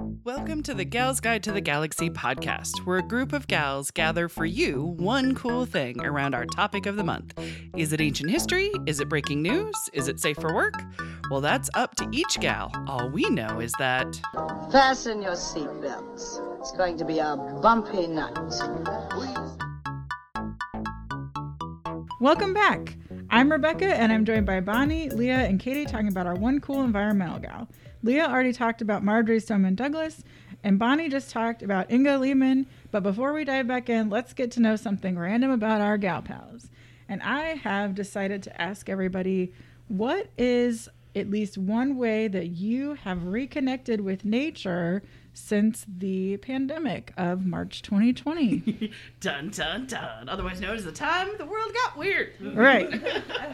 Welcome to the Gals Guide to the Galaxy podcast, where a group of gals gather for you one cool thing around our topic of the month. Is it ancient history? Is it breaking news? Is it safe for work? Well, that's up to each gal. All we know is that. Fasten your seatbelts. It's going to be a bumpy night. Welcome back. I'm Rebecca, and I'm joined by Bonnie, Leah, and Katie talking about our one cool environmental gal. Leah already talked about Marjory Stoneman Douglas, and Bonnie just talked about Inge Lehmann. But before we dive back in, let's get to know something random about our gal pals. And I have decided to ask everybody what is at least one way that you have reconnected with nature since the pandemic of March 2020? dun dun dun. Otherwise known as the time the world got weird. right.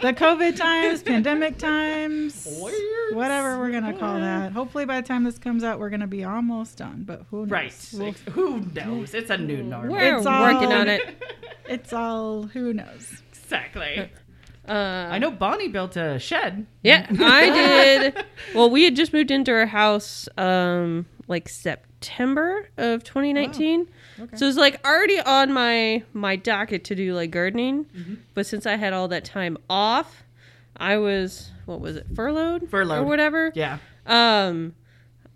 The COVID times, pandemic times, Weird. whatever we're going to call that. Hopefully, by the time this comes out, we're going to be almost done, but who knows? Right. We'll- Who knows? It's a new normal. We're It's all- working on it. it's all who knows. Exactly. Uh, I know Bonnie built a shed. Yeah, I did. Well, we had just moved into our house um like September of 2019. Okay. So it was like already on my my docket to do like gardening, but since I had all that time off, I was what was it furloughed, Furloughed. or whatever. Yeah. Um,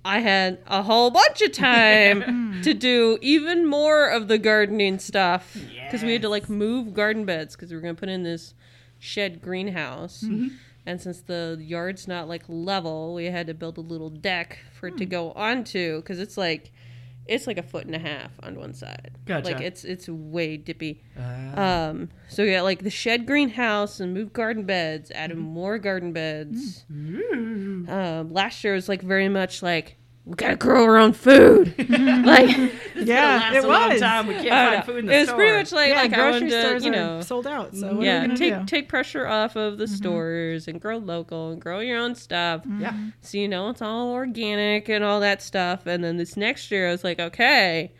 I had a whole bunch of time to do even more of the gardening stuff because we had to like move garden beds because we were gonna put in this shed greenhouse. Mm-hmm. And since the yard's not like level, we had to build a little deck for it to hmm. go onto because it's like it's like a foot and a half on one side. Gotcha. Like it's it's way dippy. Ah. Um, so yeah, like the shed greenhouse and moved garden beds, added mm-hmm. more garden beds. Mm-hmm. Um, last year was like very much like we gotta grow our own food. like Yeah, it a long was. time. We can't I find food in the it was store. pretty much like yeah, like I grocery wanted to, stores you are know, sold out. So what are yeah, we take do? take pressure off of the mm-hmm. stores and grow local and grow your own stuff. Mm-hmm. Yeah. So you know it's all organic and all that stuff. And then this next year, I was like, okay,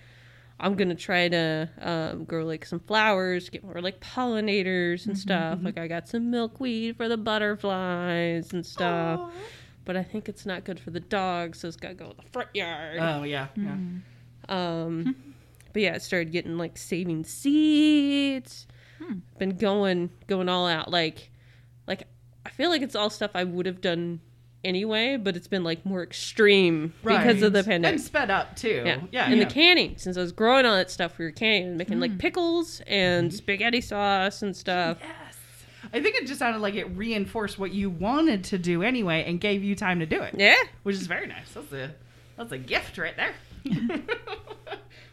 I'm gonna try to um, grow like some flowers, get more like pollinators and mm-hmm, stuff. Like I got some milkweed for the butterflies and stuff. But I think it's not good for the dogs, so it's gotta go in the front yard. Oh yeah. Yeah. Hmm. Um, hmm. but yeah, I started getting like saving seeds. Hmm. Been going going all out. Like, like I feel like it's all stuff I would have done anyway, but it's been like more extreme because of the Right. pandemic. And sped up too. Yeah, Yeah. And yeah. the canning, since I was growing all that stuff, we were canning, and making like pickles and mm-hmm. spaghetti sauce and stuff. Yes. I think it just sounded like it reinforced what you wanted to do anyway and gave you time to do it. Yeah. Which is very nice. That's a that's a gift right there.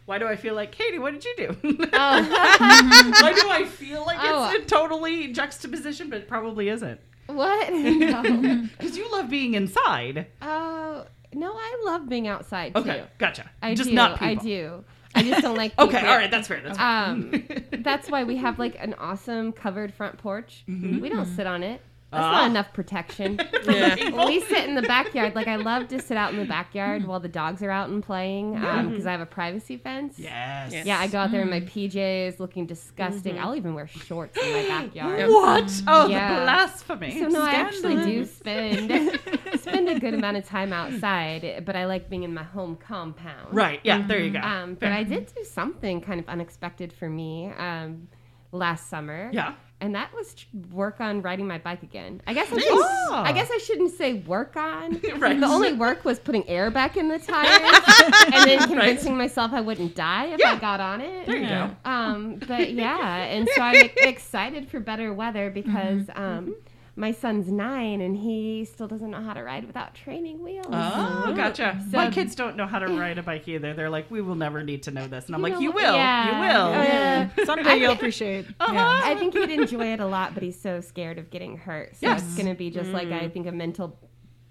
Why do I feel like Katie, what did you do? Oh. Why do I feel like Oh. it's a totally juxtaposition, but it probably isn't? What? No. Because you love being inside. Oh no, I love being outside Okay, too. gotcha. I just do. not people. I do. I just don't like. Okay, all right, that's fair. That's fair. Um, that's why we have like an awesome covered front porch. Mm-hmm. We don't sit on it. That's Ah. not enough protection. Yeah. we sit in the backyard. Like I love to sit out in the backyard while the dogs are out and playing because I have a privacy fence. yes. Yeah. Yeah, I go out there in my PJs looking disgusting. I'll even wear shorts in my backyard. What? Oh, Yeah. the blasphemy. So no, I actually do spend spend a good amount of time outside, but I like being in my home compound. Right, yeah, there you go. Um, but I did do something kind of unexpected for me um, last summer. Yeah. And that was work on riding my bike again. I guess I, Nice. shouldn't, Ah. I guess I shouldn't say work on. Right. The only work was putting air back in the tires and then convincing myself I wouldn't die if Yeah. I got on it. There you Yeah. go. Um, but yeah, and so I'm excited for better weather because Mm-hmm. um, my son's nine and he still doesn't know how to ride without training wheels. Oh, gotcha. So- My kids don't know how to ride a bike either. They're like, we will never need to know this. And I'm You like, know you will. Yeah. You will. Oh, yeah. Someday you'll appreciate. Uh-huh. Yeah. I think he'd enjoy it a lot, but he's so scared of getting hurt. So Yes. it's going to be just like I think a mental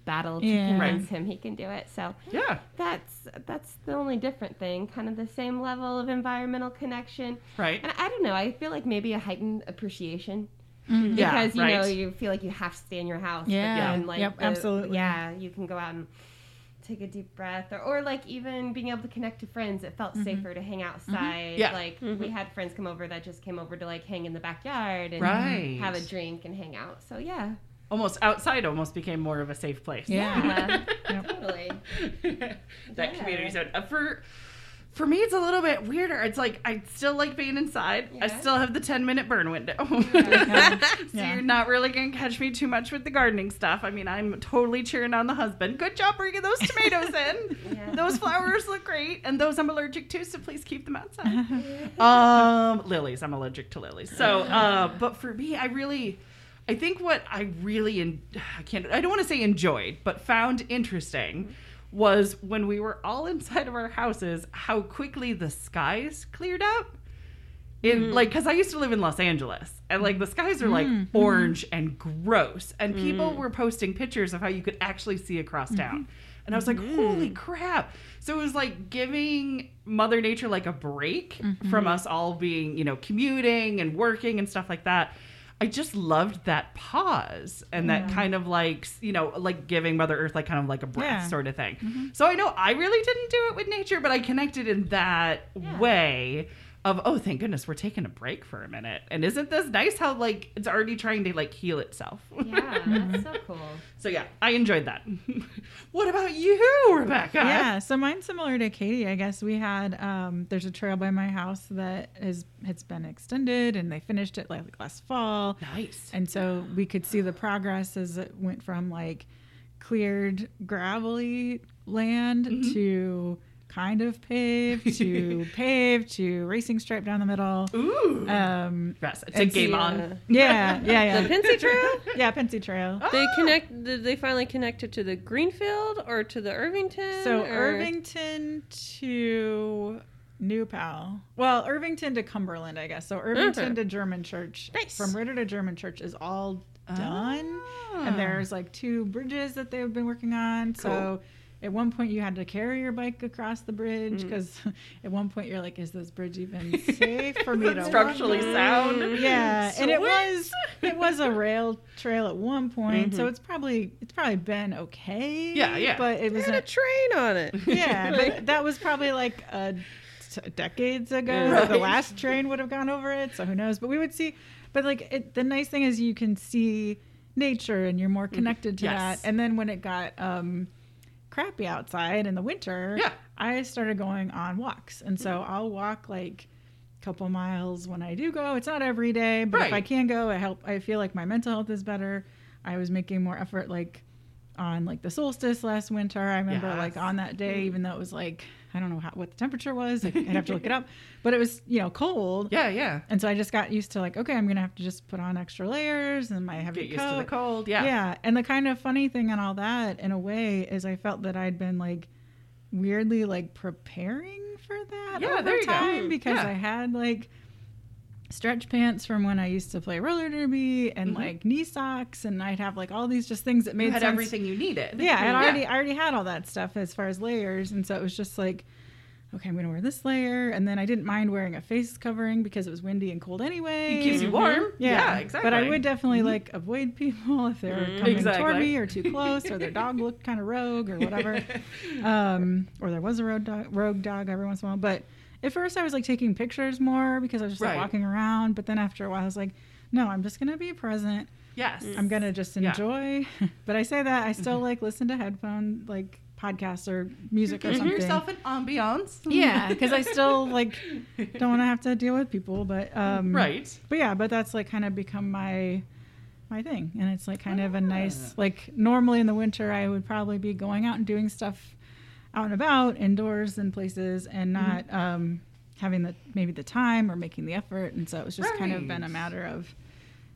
battle to Yeah. convince him he can do it. So Yeah. that's that's the only different thing, kind of the same level of environmental connection. Right. And I don't know, I feel like maybe a heightened appreciation. Mm-hmm. Yeah, because you know you feel like you have to stay in your house. but Yeah. then, like, Yep, the- absolutely. Yeah, you can go out and take a deep breath, or, or like even being able to connect to friends. It felt safer to hang outside. Yeah. Like we had friends come over that just came over to like hang in the backyard and Right. have a drink and hang out. So yeah, almost outside almost became more of a safe place. Yeah. Yeah, totally. that Yeah. community zone. Uh, for for me, it's a little bit weirder. It's like I still like being inside. I still have the ten minute burn window, so Yeah. you're not really gonna catch me too much with the gardening stuff. I mean, I'm totally cheering on the husband. Good job bringing those tomatoes in. Yeah. Those flowers look great, and those I'm allergic to, so please keep them outside. um, lilies. I'm allergic to lilies. So, uh, but for me, I really. I think what I really en- I can't I don't want to say enjoyed, but found interesting was when we were all inside of our houses how quickly the skies cleared up. In mm-hmm. like cuz I used to live in Los Angeles and like the skies are like mm-hmm. orange and gross and mm. people were posting pictures of how you could actually see across mm-hmm. town. And I was like, "Holy crap." So it was like giving mother nature like a break from us all being, you know, commuting and working and stuff like that. I just loved that pause and that kind of like, you know, like giving Mother Earth like kind of like a breath Yeah. sort of thing. Mm-hmm. So I know I really didn't do it with nature, but I connected in that Yeah. way of, oh, thank goodness we're taking a break for a minute. And isn't this nice how like it's already trying to like heal itself? Yeah, that's so cool. so yeah, I enjoyed that. what about you, Rebecca? Yeah, so mine's similar to Katie. I guess we had um, there's a trail by my house that is it's been extended and they finished it like last fall, Nice. and so we could see the progress as it went from like cleared gravelly land Mm-hmm. to kind of paved to paved to racing stripe down the middle. Ooh. Um, yes, it's a game on. uh, yeah, yeah, The yeah, Pennsy Trail? yeah, Pennsy Trail. They Oh. connect. Did they finally connect it to the Greenfield or to the Irvington? So or- Irvington to New Pal. Well, Irvington to Cumberland, I guess. So Irvington Okay. to German Church. Nice. From Ritter to German Church is all done. And there's like two bridges that they've been working on. So Cool. At one point you had to carry your bike across the bridge because at one point you're like, is this bridge even safe for me to walk structurally on?" sound. Yeah, and it was it was a rail trail at one point, so it's probably it's probably been okay. Yeah, yeah. But it was had a a, train on it. yeah, but that was probably like t- decades ago. Right. The last train would have gone over it, so who knows? But we would see. But like it, the nice thing is you can see nature and you're more connected to Mm-hmm. Yes. that. And then when it got um, crappy outside in the winter, Yeah. I started going on walks, and so Mm-hmm. I'll walk like a couple miles when I do go. It's not every day, but if I can go, I help. I feel like my mental health is better. I was making more effort, like on like the solstice last winter. I remember like on that day, even though it was like I don't know how, what the temperature was. I'd have to look it up, but it was you know cold. Yeah, yeah. And so I just got used to like, okay, I'm gonna have to just put on extra layers and my heavy Get used coat. to the cold. Yeah. Yeah. And the kind of funny thing and all that, in a way, is I felt that I'd been like weirdly like preparing for that Yeah, over there you go. time because Yeah. I had like stretch pants from when I used to play roller derby and like knee socks and I'd have like all these just things that made Mm-hmm. You had sense. everything you needed. Yeah, I already I already had all that stuff as far as layers, and so it was just like, okay, I'm gonna wear this layer, and then I didn't mind wearing a face covering because it was windy and cold anyway. It keeps you warm. Yeah, Yeah, exactly. But I would definitely like avoid people if they were coming toward Exactly. me or too close, or their dog looked kind of rogue or whatever. um, or there was a rogue dog, rogue dog every once in a while. But at first, I was like taking pictures more because I was just like walking around. But then after a while, I was like, no, I'm just gonna be present. Yes. I'm gonna just Yeah. enjoy. but I say that I still like listen to headphone like podcasts or music or something. Yourself an ambiance. yeah, because I still like don't want to have to deal with people. But um, Right. But yeah, but that's like kind of become my my thing, and it's like kind of a nice Ah. like normally in the winter I would probably be going out and doing stuff out and about indoors and places and Mm-hmm. not um, having the maybe the time or making the effort, and so it's just kind of been a matter of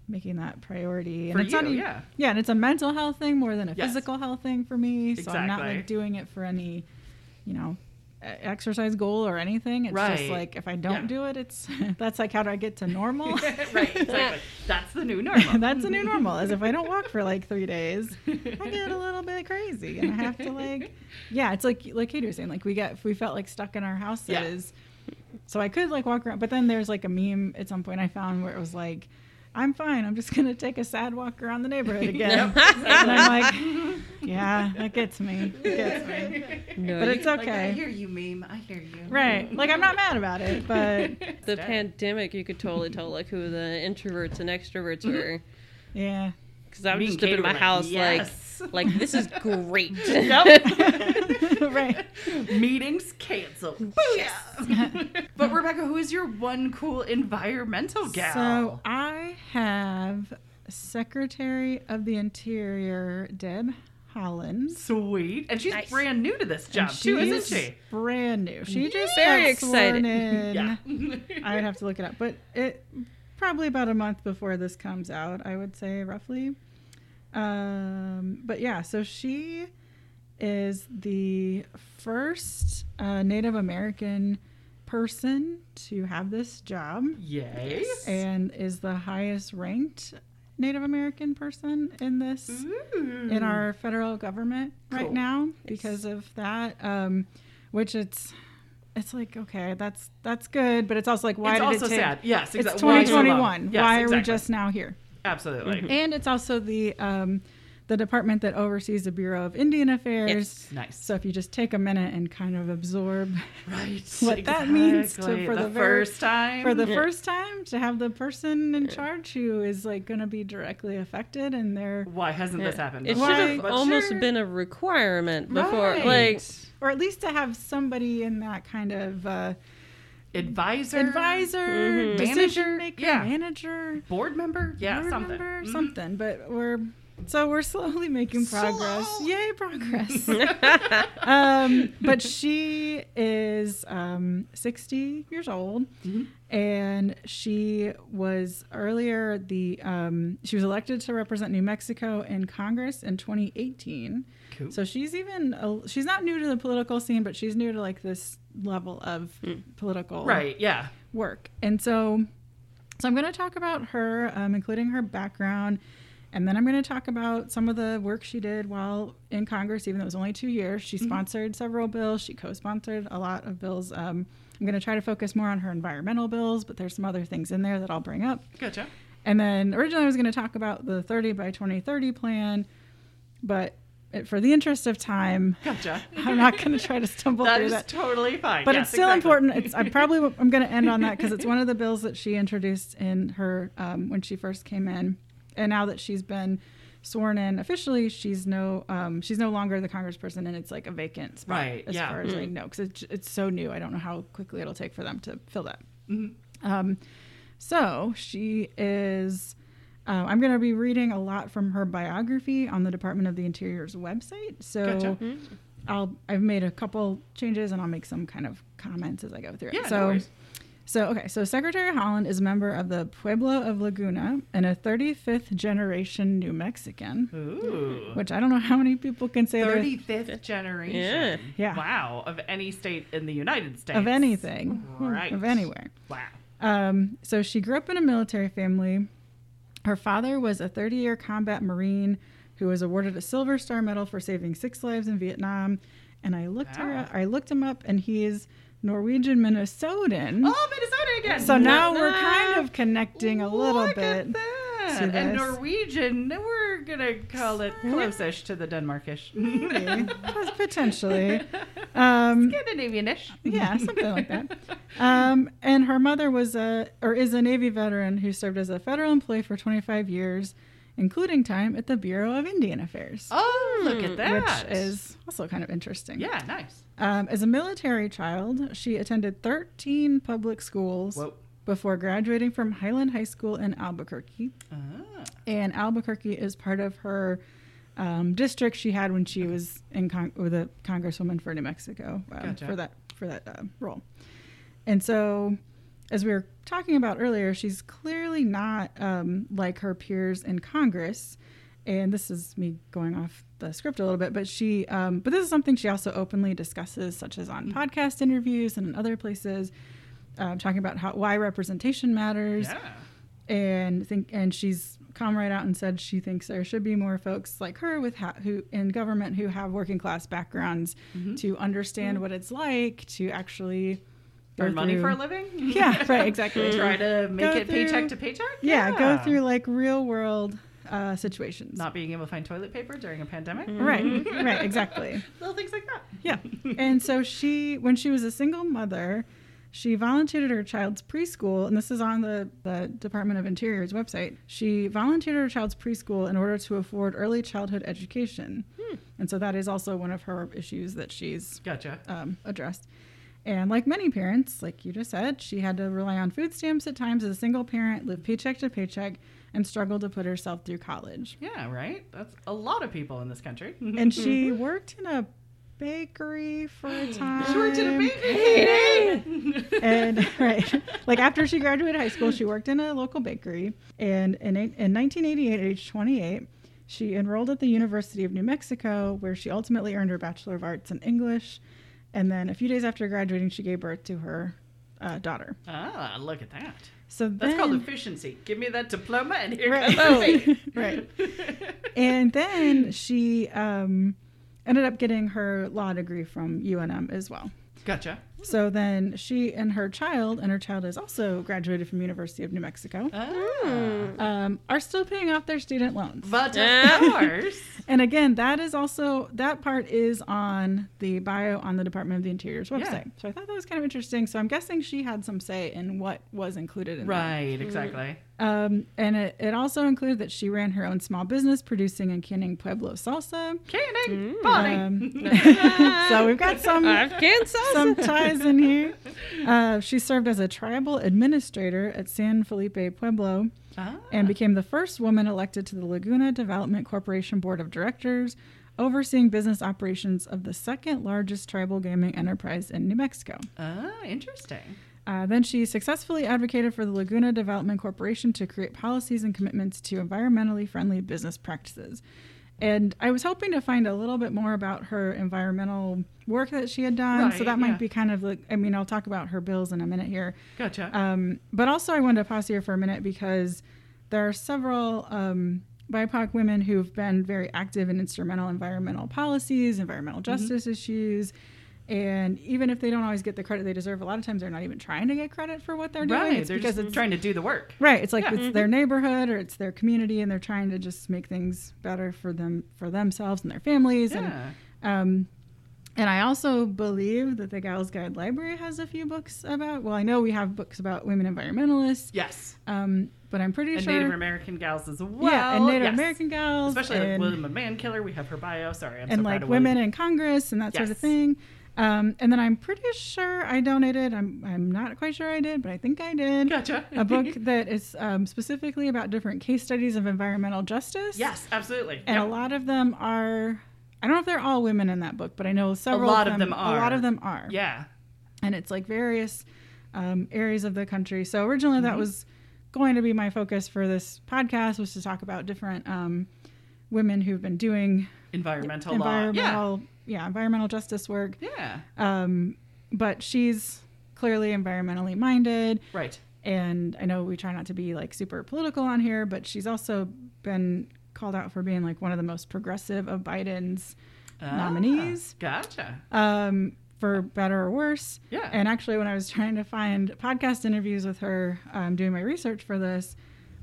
making that priority. And For it's not you, even- yeah. yeah, and it's a mental health thing more than a Yes. physical health thing for me. So I'm not like doing it for any, you know, exercise goal or anything. It's just like if I don't Yeah. do it, it's that's like how do I get to normal? right. Exactly. That's the new normal. that's the new normal. As if I don't walk for like three days, I get a little bit crazy, and I have to like, yeah, it's like like Katie was saying, like we get we felt like stuck in our houses, so I could like walk around. But then there's like a meme at some point I found where it was like. I'm fine. I'm just gonna take a sad walk around the neighborhood again. and I'm like, yeah, that gets me. It gets me. No, But you- it's Like, I hear you, meme. I hear you. Right. Like I'm not mad about it, but the pandemic, you could totally tell like who the introverts and extroverts Mm-hmm. were. yeah. Because I was Me just and up in my house "Yes." like, like this is great. right. Meetings canceled. Booyah! but Rebecca, who is your one cool environmental gal? So I have Secretary of the Interior Deb Haaland. Sweet. And she's Nice. brand new to this job And too, she's isn't she? Brand new. She just Very excited. sworn in. Yeah. I'd have to look it up, but it probably about a month before this comes out, I would say roughly. Um, but yeah, so she is the first uh, Native American person to have this job Yay. and is the highest ranked Native American person in this in our federal government right Cool. now because of that. Um, which it's it's like okay, that's that's good, but it's also like why it's did also it take? sad. Yes, It's exactly. Why 2021. Yes, why are we just now here? Absolutely. And it's also the um, the department that oversees the Bureau of Indian Affairs. Yes. Nice. So if you just take a minute and kind of absorb right. what that means to- for the, the very- first time. for the Yeah. first time to have the person in charge who is like going to be directly affected and they're Why hasn't this happened? It should have almost sure. been a requirement before. Right. Like, or at least to have somebody in that kind of uh, advisor, advisor, Mhm. Manager, maker, yeah. manager, board member. Yeah, board something. member, Mhm. something. But we're so we're slowly making progress. Slow. Yay, progress! um, but she is um, 60 years old, Mhm. and she was earlier the um, she was elected to represent New Mexico in Congress in 2018. Cool. So she's even a, she's not new to the political scene, but she's new to like this level of political right. Yeah. work. And so, so I'm going to talk about her, um, including her background, and then I'm going to talk about some of the work she did while in Congress, even though it was only two years. She sponsored several bills. She co-sponsored a lot of bills. Um, I'm going to try to focus more on her environmental bills, but there's some other things in there that I'll bring up. Gotcha. And then originally I was going to talk about the 30 by 2030 plan, but it, for the interest of time, Gotcha. I'm not going to try to stumble that through is that totally fine. but Yes, it's still exactly. important. It's I probably I'm going to end on that because it's one of the bills that she introduced in her um, when she first came in, and now that she's been sworn in officially, she's no um, she's no longer the congressperson, and it's like a vacant spot Right, as yeah. far as I know because it's, it's so new. I don't know how quickly it'll take for them to fill that. Mhm. Um, so she is. Uh, I'm going to be reading a lot from her biography on the Department of the Interior's website. So Gotcha. I'll I've made a couple changes and I'll make some kind of comments as I go through it. Yeah, no so worries. So okay, so Secretary Haaland is a member of the Pueblo of Laguna and a 35th generation New Mexican, Ooh. which I don't know how many people can say they're 35th generation. Yeah. Yeah. Wow. Of any state in the United States. of anything, Right. of anywhere. Wow. Um, so she grew up in a military family. Her father was a 30 year combat Marine who was awarded a Silver Star Medal for saving six lives in Vietnam. And I looked her up, I looked him up, and he is Norwegian Minnesotan. Oh, Minnesota again. so now we're kind of connecting a little Look bit. At that. And. Norwegian, we're gonna call it close-ish to the Denmarkish. Maybe, potentially. Um, Scandinavianish. yeah, something like that. Um, and her mother was a or is a Navy veteran who served as a federal employee for 25 years, including time at the Bureau of Indian Affairs, Oh, look at that. which is also kind of interesting. yeah, nice. Um, as a military child, she attended 13 public schools Whoa. before graduating from Highland High School in Albuquerque. Ah, And Albuquerque is part of her um, district she had when she was in con- with a congresswoman for New Mexico um, Gotcha. for that for that uh, role. And so, as we were talking about earlier, she's clearly not um, like her peers in Congress. And this is me going off the script a little bit, but she, um, but this is something she also openly discusses, such as on podcast interviews and in other places, um, talking about how why representation matters yeah. and think and she's come right out and said she thinks there should be more folks like her with ha- who in government who have working class backgrounds Mm-hmm. to understand what it's like to actually Earn money through- for a living? yeah right exactly Try to make Go it paycheck to paycheck? yeah, go through like real world uh, situations Not being able to find toilet paper during a pandemic? right right exactly Little things like that. yeah and so she when she was a single mother She volunteered at her child's preschool, and this is on the, the Department of Interior's website. She volunteered at her child's preschool in order to afford early childhood education. And so that is also one of her issues that she's Gotcha. um, addressed. And like many parents, like you just said, she had to rely on food stamps at times as a single parent, live paycheck to paycheck, and struggled to put herself through college. Yeah, right? That's a lot of people in this country. And she worked in a bakery for a time. She worked in a bakery. and right, like after she graduated high school, she worked in a local bakery. And in, in 1988, at age 28, she enrolled at the University of New Mexico, where she ultimately earned her Bachelor of Arts in English. And then a few days after graduating, she gave birth to her uh, daughter. Ah, look at that. So That's called efficiency. Give me that diploma and here Right. comes right. And then she um, ended up getting her law degree from UNM as well. Gotcha. So then she and her child, and her child is also graduated from University of New Mexico, Ah. um, are still paying off their student loans. But of course. And again, that is also that part is on the bio on the Department of the Interior's website. So I thought that was kind of interesting. So I'm guessing she had some say in what was included in that. right, exactly. Um, and it, it also included that she ran her own small business producing and canning Pueblo salsa. Canning, Bonnie. Um, so we've got some I've canned salsa. some ties in here. Uh, she served as a tribal administrator at San Felipe Pueblo Ah. and became the first woman elected to the Laguna Development Corporation Board of Directors, overseeing business operations of the second largest tribal gaming enterprise in New Mexico. Ah, interesting. Uh, then she successfully advocated for the Laguna Development Corporation to create policies and commitments to environmentally friendly business practices. And I was hoping to find a little bit more about her environmental work that she had done. so that might yeah. be kind of like, I mean, I'll talk about her bills in a minute here. Gotcha. Um, but also, I wanted to pause here for a minute because there are several um, BIPOC women who've been very active and instrumental in environmental policies, environmental Mm-hmm. justice issues. And even if they don't always get the credit they deserve, a lot of times they're not even trying to get credit for what they're doing. right. It's They're because just it's trying to do the work. right. It's like Yeah. it's their neighborhood or it's their community, and they're trying to just make things better for them, for themselves and their families. Yeah. And um, and I also believe that the Gals Guide Library has a few books about. Well, I know we have books about women environmentalists. Yes. Um, but I'm pretty sure And sure. Native American gals as well. yeah, and Native yes. American gals, Especially like and, Wilma Mankiller. We have her bio. Sorry, I'm and so like women in Congress and that sort of thing. Um, and then I'm pretty sure I donated. I'm I'm not quite sure I did, but I think I did. Gotcha. A book that is um, specifically about different case studies of environmental justice. yes, absolutely. and Yep. a lot of them are. I don't know if they're all women in that book, but I know several. A lot of them are. A lot of them are. Yeah. and it's like various um, areas of the country. So originally that Mhm. was going to be my focus for this podcast was to talk about different um, women who've been doing Environmental, law. environmental, yeah. environmental justice work. Yeah. Um, but she's clearly environmentally minded, Right. and I know we try not to be like super political on here, but she's also been called out for being like one of the most progressive of Biden's nominees. Ah, Gotcha. um, for better or worse. Yeah. And actually, when I was trying to find podcast interviews with her, um, doing my research for this,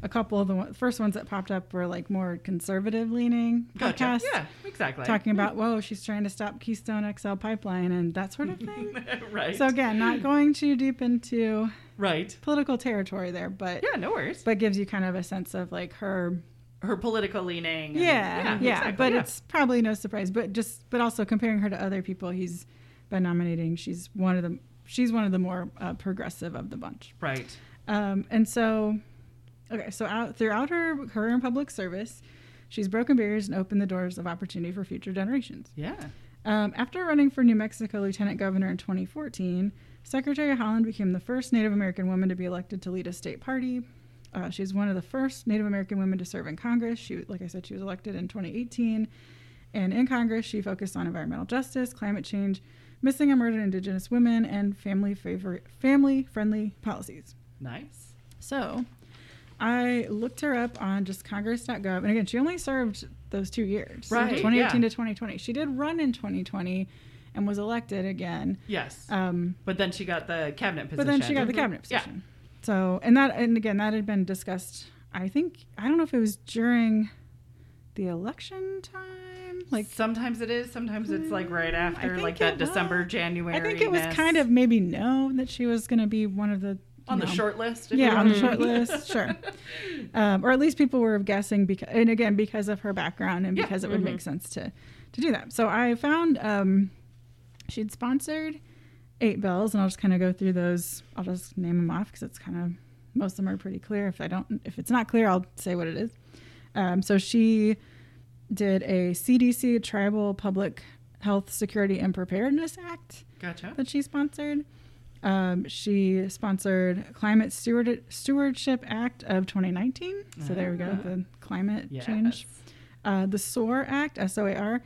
a couple of the one, first ones that popped up were like more conservative leaning Gotcha. podcasts. Yeah, exactly. Talking about, whoa, she's trying to stop Keystone XL pipeline and that sort of thing. right. so again, not going too deep into right. political territory there, but Yeah, no worries. but gives you kind of a sense of like her her political leaning. and- yeah, yeah, exactly, but yeah. it's probably no surprise. But just, but also comparing her to other people he's been nominating, she's one of the, she's one of the more uh, progressive of the bunch. right. Um, and so, okay, so out throughout her career in public service, she's broken barriers and opened the doors of opportunity for future generations. Yeah. Um, after running for New Mexico lieutenant governor in 2014, Secretary Haaland became the first Native American woman to be elected to lead a state party. Uh, she's one of the first Native American women to serve in Congress. She, like I said, she was elected in 2018, and in Congress, she focused on environmental justice, climate change, missing and murdered Indigenous women, and family favor- family friendly policies. Nice. So I looked her up on just congress.gov. And again, she only served those two years, Right, 2018 yeah. to 2020. She did run in 2020 and was elected again. Yes. Um, but then she got the cabinet position. but then she got the cabinet position. Yeah. So, and that, and again, that had been discussed, I think, I don't know if it was during the election time. Like sometimes it is, sometimes it's like right after, like that December, was. January. I think it was kind of maybe known that she was going to be one of the on the short list. Yeah, on the short list, sure. Um, or at least people were guessing because, and again, because of her background and Yeah, because it would make sense to to do that. So I found um, she'd sponsored eight bells, and I'll just kind of go through those. I'll just name them off because it's kind of most of them are pretty clear. If I don't, if it's not clear, I'll say what it is. Um, so she did a CDC Tribal Public Health Security and Preparedness Act Gotcha. that she sponsored. Um, she sponsored Climate Steward- Stewardship Act of 2019. So there we go, Ah. the climate Yes. change. Uh, the SOAR Act, S O A R.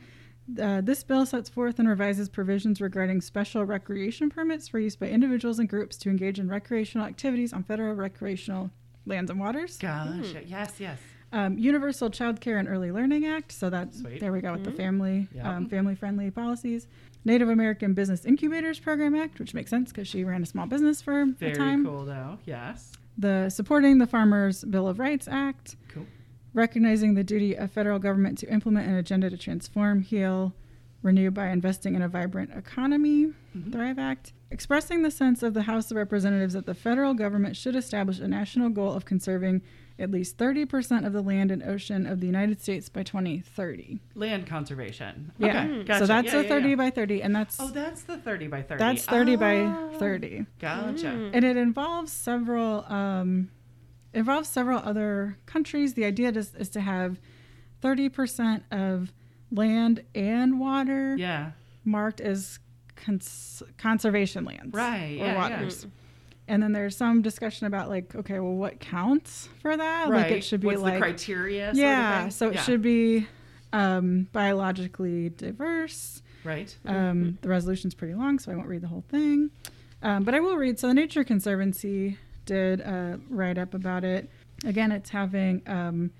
Uh, this bill sets forth and revises provisions regarding special recreation permits for use by individuals and groups to engage in recreational activities on federal recreational lands and waters. Gotcha. Yes, yes. Um, Universal Child Care and Early Learning Act. So that's Sweet. there we go with the family Yeah. um, family friendly policies. Native American Business Incubators Program Act, which makes sense because she ran a small business for Very a time. Very cool, though. Yes. The Supporting the Farmers Bill of Rights Act. Cool. Recognizing the duty of federal government to implement an agenda to transform, heal, renew by investing in a vibrant economy. Mm-hmm. Thrive Act. Expressing the sense of the House of Representatives that the federal government should establish a national goal of conserving at least 30% of the land and ocean of the United States by 2030. Land conservation. Yeah. Okay. Gotcha. So that's Yeah, a yeah, 30 yeah. by 30 and that's Oh, that's the 30 by 30. that's 30 by Oh, 30. Gotcha. and it involves several um, involves several other countries. The idea is, is to have thirty percent of land and water Yeah. marked as cons- conservation lands, Right, or yeah, yeah. waters. And then there's some discussion about like, okay, well, what counts for that? Right. Like, it should be What's like, the criteria? yeah. So it Yeah. should be um, biologically diverse. Right. Um, the resolution's pretty long, so I won't read the whole thing. Um, but I will read. So the Nature Conservancy did uh, write up about it. Again, it's having um,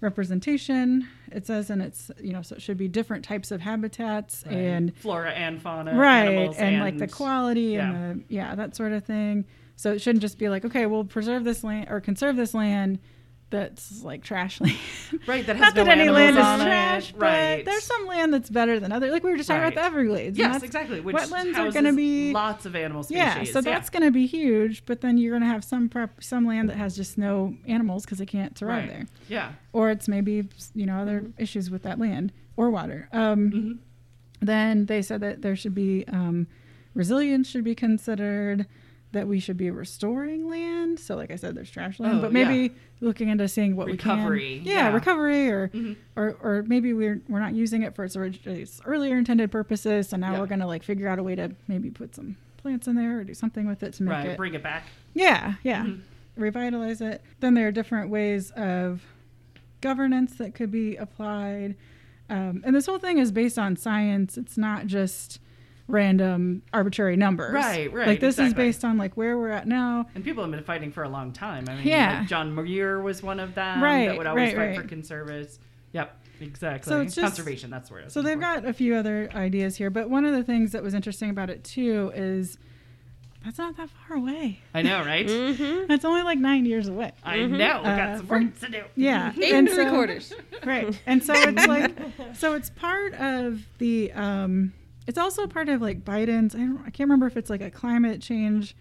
representation. It says, and it's you know, so it should be different types of habitats Right. and flora and fauna. right, animals and, like the quality yeah. and the yeah that sort of thing. So it shouldn't just be like, okay, we'll preserve this land or conserve this land that's like trash land. Right, that has Not that any land is on it. trash, Right. there's some land that's better than other. Like we were just talking about the Everglades. Yes, exactly. Which wetlands are going to be lots of animal species. yeah, so that's going to be huge. But then you're going to have some prep, some land that has just no animals because they can't survive right. there, Yeah. or it's maybe you know other issues with that land or water. Um, Mhm. Then they said that there should be um, resilience should be considered. That we should be restoring land. So, like I said, there's trash land, Oh, but maybe looking into seeing what Recovery, we can. Yeah, yeah. recovery, or Mhm. or or maybe we're we're not using it for its, orig- its earlier intended purposes. So now Yeah. we're gonna like figure out a way to maybe put some plants in there or do something with it to make Right. it Bring it back. yeah, yeah. Mhm. Revitalize it. Then there are different ways of governance that could be applied. Um, and this whole thing is based on science. It's not just random arbitrary numbers. Right, right, Like this is based on like where we're at now. And people have been fighting for a long time. I mean, Yeah. like John Muir was one of them Right, that would always right, fight for right. conservatives. Yep, exactly. So it's just- Conservation, that's where it is. So they've got a few other ideas here, but one of the things that was interesting about it too is that's not that far away. I know, right? Mm-hmm. That's only like nine years away. I know. We've Uh, got some from- work to do. Yeah, Eight and and three so- quarters. right and so it's like so it's part of the um it's also part of like biden's i, don't, I can't remember if it's like a climate change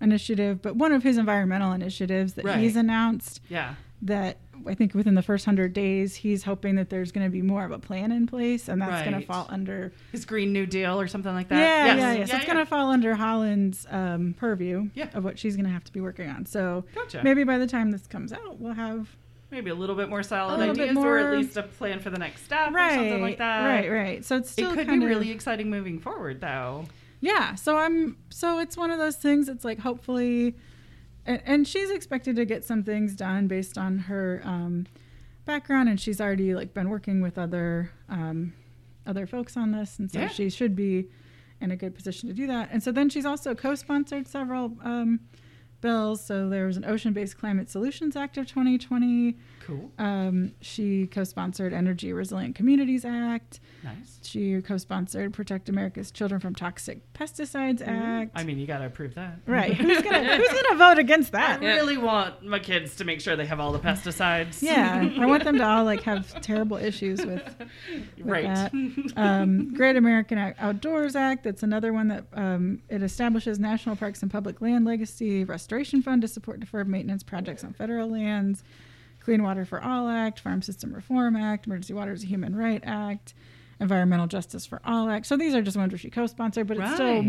initiative but one of his environmental initiatives that he's announced Yeah. that i think within the first 100 days he's hoping that there's going to be more of a plan in place and that's going to fall under His Green New Deal or something like that. yeah, Yes. yeah, yeah. So it's going to fall under Haaland's um, purview Yeah. of what she's going to have to be working on. So Gotcha. maybe by the time this comes out, we'll have Maybe a little bit more solid A little bit ideas or at least a plan for the next step or something like that. right, right. So it's still It could kind be of really exciting moving forward, though. yeah so i'm so it's one of those things it's like hopefully and, and she's expected to get some things done based on her um, background and she's already like been working with other um, other folks on this and so Yeah. she should be in a good position to do that and so then she's also co-sponsored several um, bills. So there was an Ocean Based Climate Solutions Act of 2020. Cool. Um, she co sponsored Energy Resilient Communities Act. Nice. She co sponsored Protect America's Children from Toxic Pesticides Act. I mean, you got to approve that. right. Who's gonna Who's gonna vote against that? I really want my kids to make sure they have all the pesticides. Yeah, I want them to all like have terrible issues with, with Right. that. Um, Great American Outdoors Act. That's another one that um, it establishes national parks and public land legacy restoration fund to support deferred maintenance projects on federal lands. Clean Water for All Act, Farm System Reform Act, Emergency Water is a Human Right Act, Environmental Justice for All Act. So these are just ones where she co-sponsored, but it's still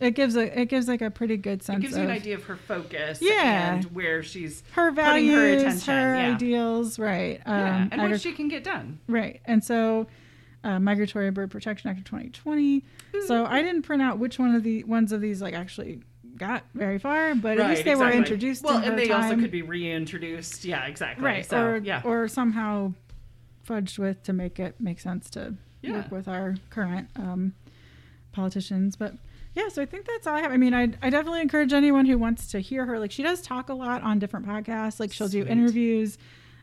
it gives a it gives like a pretty good sense. It sense gives of you an idea of her focus Yeah. and where she's her values, her her, attention. yeah. ideals, right? Um, yeah. And agri- what she can get done. Right. And so uh, Migratory Bird Protection Act of 2020. So I didn't print out which one of the ones of these like actually got very far, but at least they were introduced Well, in and they also could be reintroduced. Yeah, exactly. right So, or yeah. or somehow fudged with to make it make sense to Yeah. work with our current um, politicians. But yeah, so I think that's all I have. I mean, I I definitely encourage anyone who wants to hear her. Like she does talk a lot on different podcasts. Like she'll do interviews.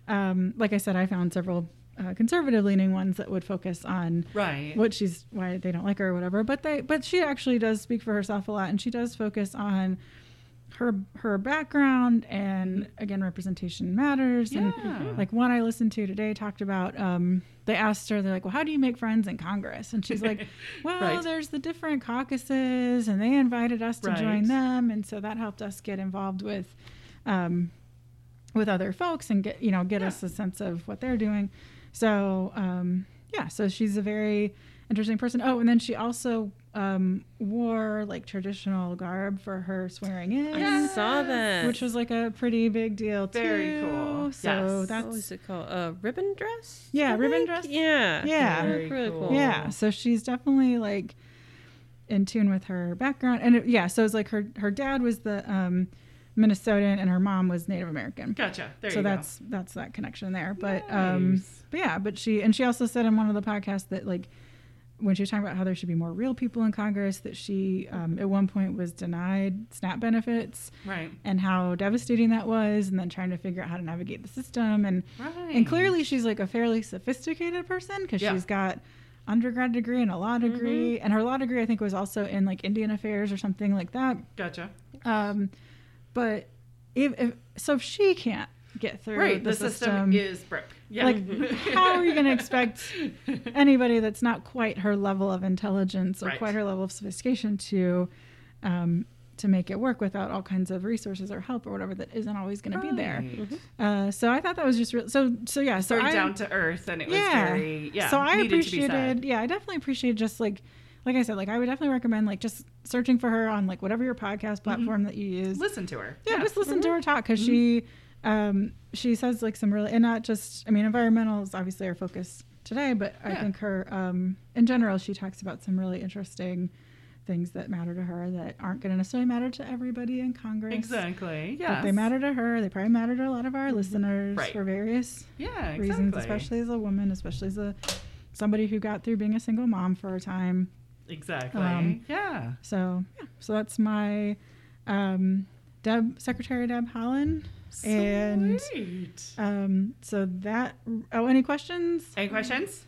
Um, like I said, I found several uh, conservative leaning ones that would focus on right. what she's why they don't like her or whatever but they but she actually does speak for herself a lot and she does focus on her her background and again representation matters Yeah. and like one i listened to today talked about um they asked her they're like well how do you make friends in congress and she's like well Right. there's the different caucuses and they invited us to Right. join them and so that helped us get involved with um with other folks and get you know get Yeah. us a sense of what they're doing so um yeah so she's a very interesting person oh and then she also um wore like traditional garb for her swearing in I saw that. which was like a pretty big deal too Very cool. so Yes. that's what was it called? A uh, ribbon dress? Yeah, I ribbon think? dress. Yeah. Yeah. Very really cool. cool. yeah so she's definitely like in tune with her background and it, yeah so it's like her her dad was the um minnesotan and her mom was native american Gotcha. There so you that's that's that connection there but um but yeah but she and she also said in one of the podcasts that like when she was talking about how there should be more real people in congress that she um, at one point was denied snap benefits. Right. and how devastating that was and then trying to figure out how to navigate the system and Right. and clearly she's like a fairly sophisticated person because Yeah. she's got undergrad degree and a law degree and her law degree i think was also in like indian affairs or something like that Gotcha. um but if, if so if she can't get through Right. the, The, system, is broke. Yeah. like how are you going to expect anybody that's not quite her level of intelligence or Right. quite her level of sophistication to um, to make it work without all kinds of resources or help or whatever that isn't always going to be there Right. uh, so i thought that was just real so so yeah so Very I, down to earth, and it was very yeah. so i needed to be said. appreciated yeah i definitely appreciated just like like i said like i would definitely recommend like just searching for her on like whatever your podcast platform that you use Listen to her. yeah, just listen to her talk because she um she says like some really and not just i mean environmental is obviously our focus today but i think her um in general she talks about some really interesting things that matter to her that aren't going to necessarily matter to everybody in congress Exactly. Yeah. they matter to her they probably matter to a lot of our listeners Right. for various Yeah. Exactly. reasons especially as a woman especially as a somebody who got through being a single mom for a time Exactly. Um, yeah. so yeah so that's my um deb secretary deb haaland and Sweet. um so that oh any questions Any questions?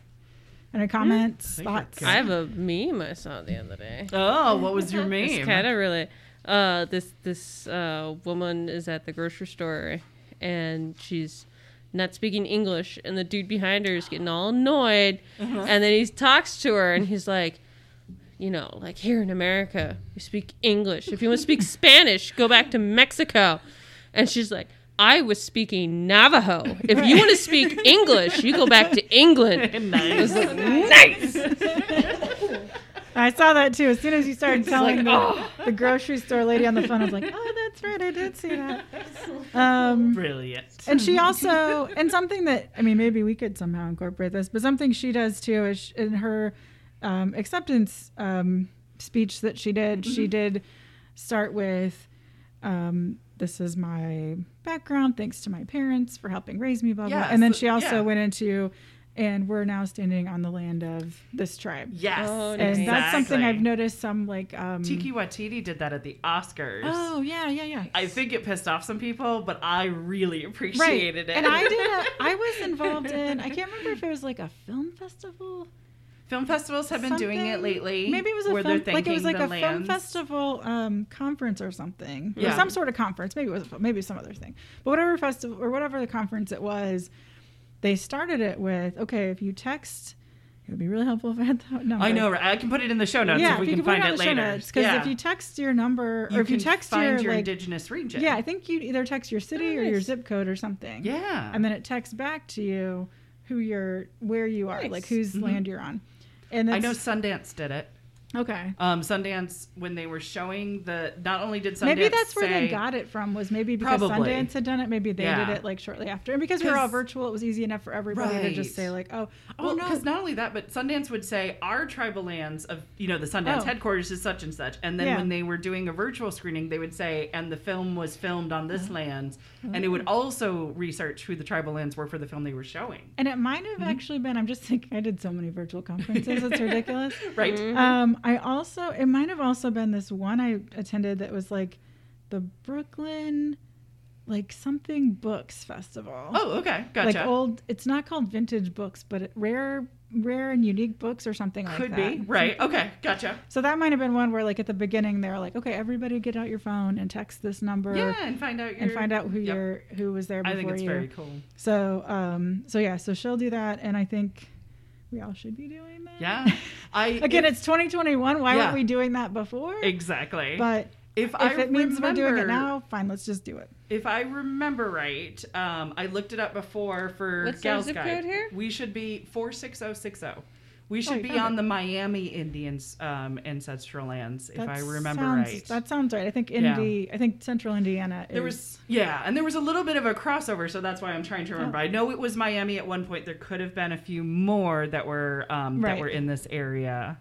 any comments think we're thoughts. I have a meme I saw the other day. Oh, what was your It's kind of really. Uh, this this uh, woman is at the grocery store, and she's not speaking English, and the dude behind her is getting all annoyed, Uh-huh. and then he talks to her, and he's like. You know, like here in America, you speak English. If you want to speak Spanish, go back to Mexico. And she's like, I was speaking Navajo. If you want to speak English, you go back to England. nice. Nice. i saw that too as soon as you started telling the, the grocery store lady on the phone i was like oh that's right i did see that um Brilliant. and she also and something that i mean maybe we could somehow incorporate this but something she does too is sh- in her um, acceptance um, speech that she did she did start with um, this is my background thanks to my parents for helping raise me blah blah Yeah, and then so- she also yeah. went into and we're now standing on the land of this tribe. Yes. Oh, And nice. that's something I've noticed some like um Taika Waititi did that at the Oscars. Oh yeah, yeah, yeah. I think it pissed off some people, but I really right. appreciated it. And I did a, I was involved in I can't remember if it was like a film festival. Film festivals have been doing it lately. Maybe it was a film, like it was like a film festival um, conference or something. Or Yeah. some sort of conference. Maybe it was a, maybe some other thing. But whatever festival or whatever the conference it was, they started it with okay, if you text, it would be really helpful if I had that number. I know, right? I can put it in the show notes yeah, if we you can put find it show later. Because yeah. if you text your number You or if you can text find your, your like, indigenous region. yeah, I think you either text your city or your zip code or something. Yeah. and then it texts back to you who you're where you are, Nice. like whose Mhm. land you're on. And I know Sundance did it. Okay. Um, Sundance when they were showing the not only did Sundance maybe that's where they got it from. Was maybe because Probably. Sundance had done it. Maybe they Yeah. did it like shortly after, and because we were all virtual, it was easy enough for everybody to just say like, "Oh, oh Well, no." because not only that, but Sundance would say our tribal lands of you know the Sundance Oh. headquarters is such and such, and then Yeah. when they were doing a virtual screening, they would say, and the film was filmed on this land, and it would also research who the tribal lands were for the film they were showing. And it might Mm-hmm. have actually been. I'm just thinking. I did so many virtual conferences. it's ridiculous. Right? Um, I also. It might have also been this one I attended that was like the Brooklyn, like something books festival. Oh, okay, gotcha. Like old. It's not called vintage books, but it, rare, rare and unique books or something like that. Could be right. Okay, gotcha. So that might have been one where, like, at the beginning, they're like, "Okay, everybody, get out your phone and text this number, Yeah, and find out your, and find out who Yep. your who was there before you. I think it's you." very cool. So, um, so yeah, so she'll do that, and I think we all should be doing that. Yeah. I Again, it, it's 2021. Why yeah. weren't we doing that before? Exactly. But if, if I it remember, means we're doing it now, fine, let's just do it. If I remember right, um, I looked it up before for What's Gal's zip Guide. Code here? We should be 46060. We should you be on it. the Miami Indians um, ancestral lands, if I remember sounds, right. That sounds right. I think Yeah. Indy. I think Central Indiana. Is, there was yeah, and there was a little bit of a crossover, so that's why I'm trying to Oh. remember. I know it was Miami at one point. There could have been a few more that were um, that were in this area.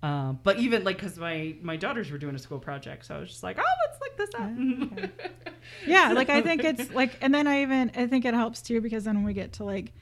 Um, but even like because my my daughters were doing a school project, so I was just like, oh, let's look this up. yeah. Like I think it's like, and then I even I think it helps too because then when we get to like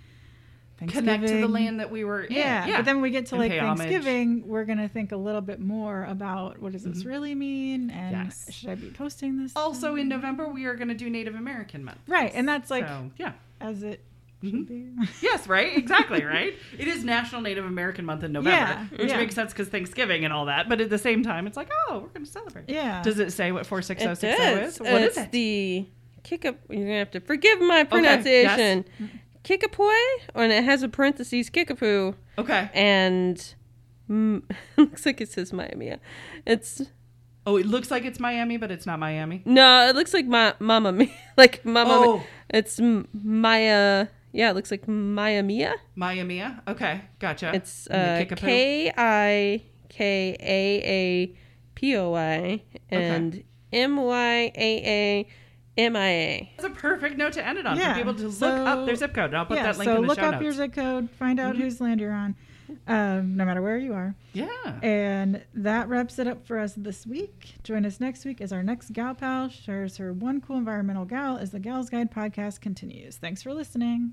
connect to the land that we were in. Yeah, yeah. but then we get to And like pay homage. Thanksgiving, we're gonna think a little bit more about what does this Mhm. really mean, and Yes. should I be posting this? Also in November we are going to do Native American month. right, and that's like so yeah. as it Mhm. should be. Yes, right? Exactly, right? It is National Native American Month in November, Yeah, which yeah. makes sense because Thanksgiving and all that. But at the same time, it's like, oh, we're going to celebrate. yeah. Does it say what It 46060 is? What is it's it? the kick up. You're gonna have to forgive my pronunciation. Kickapoo, and it has a parentheses kickapoo, Okay. and mm, looks like it says Miami. It's Oh, it looks like it's Miami, but it's not Miami. no, it looks like my Mama Mia, like Mama. Oh. It's M- Maya. Yeah, it looks like Maya Mia. Miami. Okay, gotcha. It's uh, K I K A A P O I and M Y A A M I A. That's a perfect note to end it on Yeah, for people to so- look up their zip code. And I'll put yeah, that link so in the look show up notes. your zip code, find out Mhm. whose land you're on, um, no matter where you are. yeah. And that wraps it up for us this week. Join us next week as our next gal pal shares her one cool environmental gal as the Gals Guide podcast continues. Thanks for listening.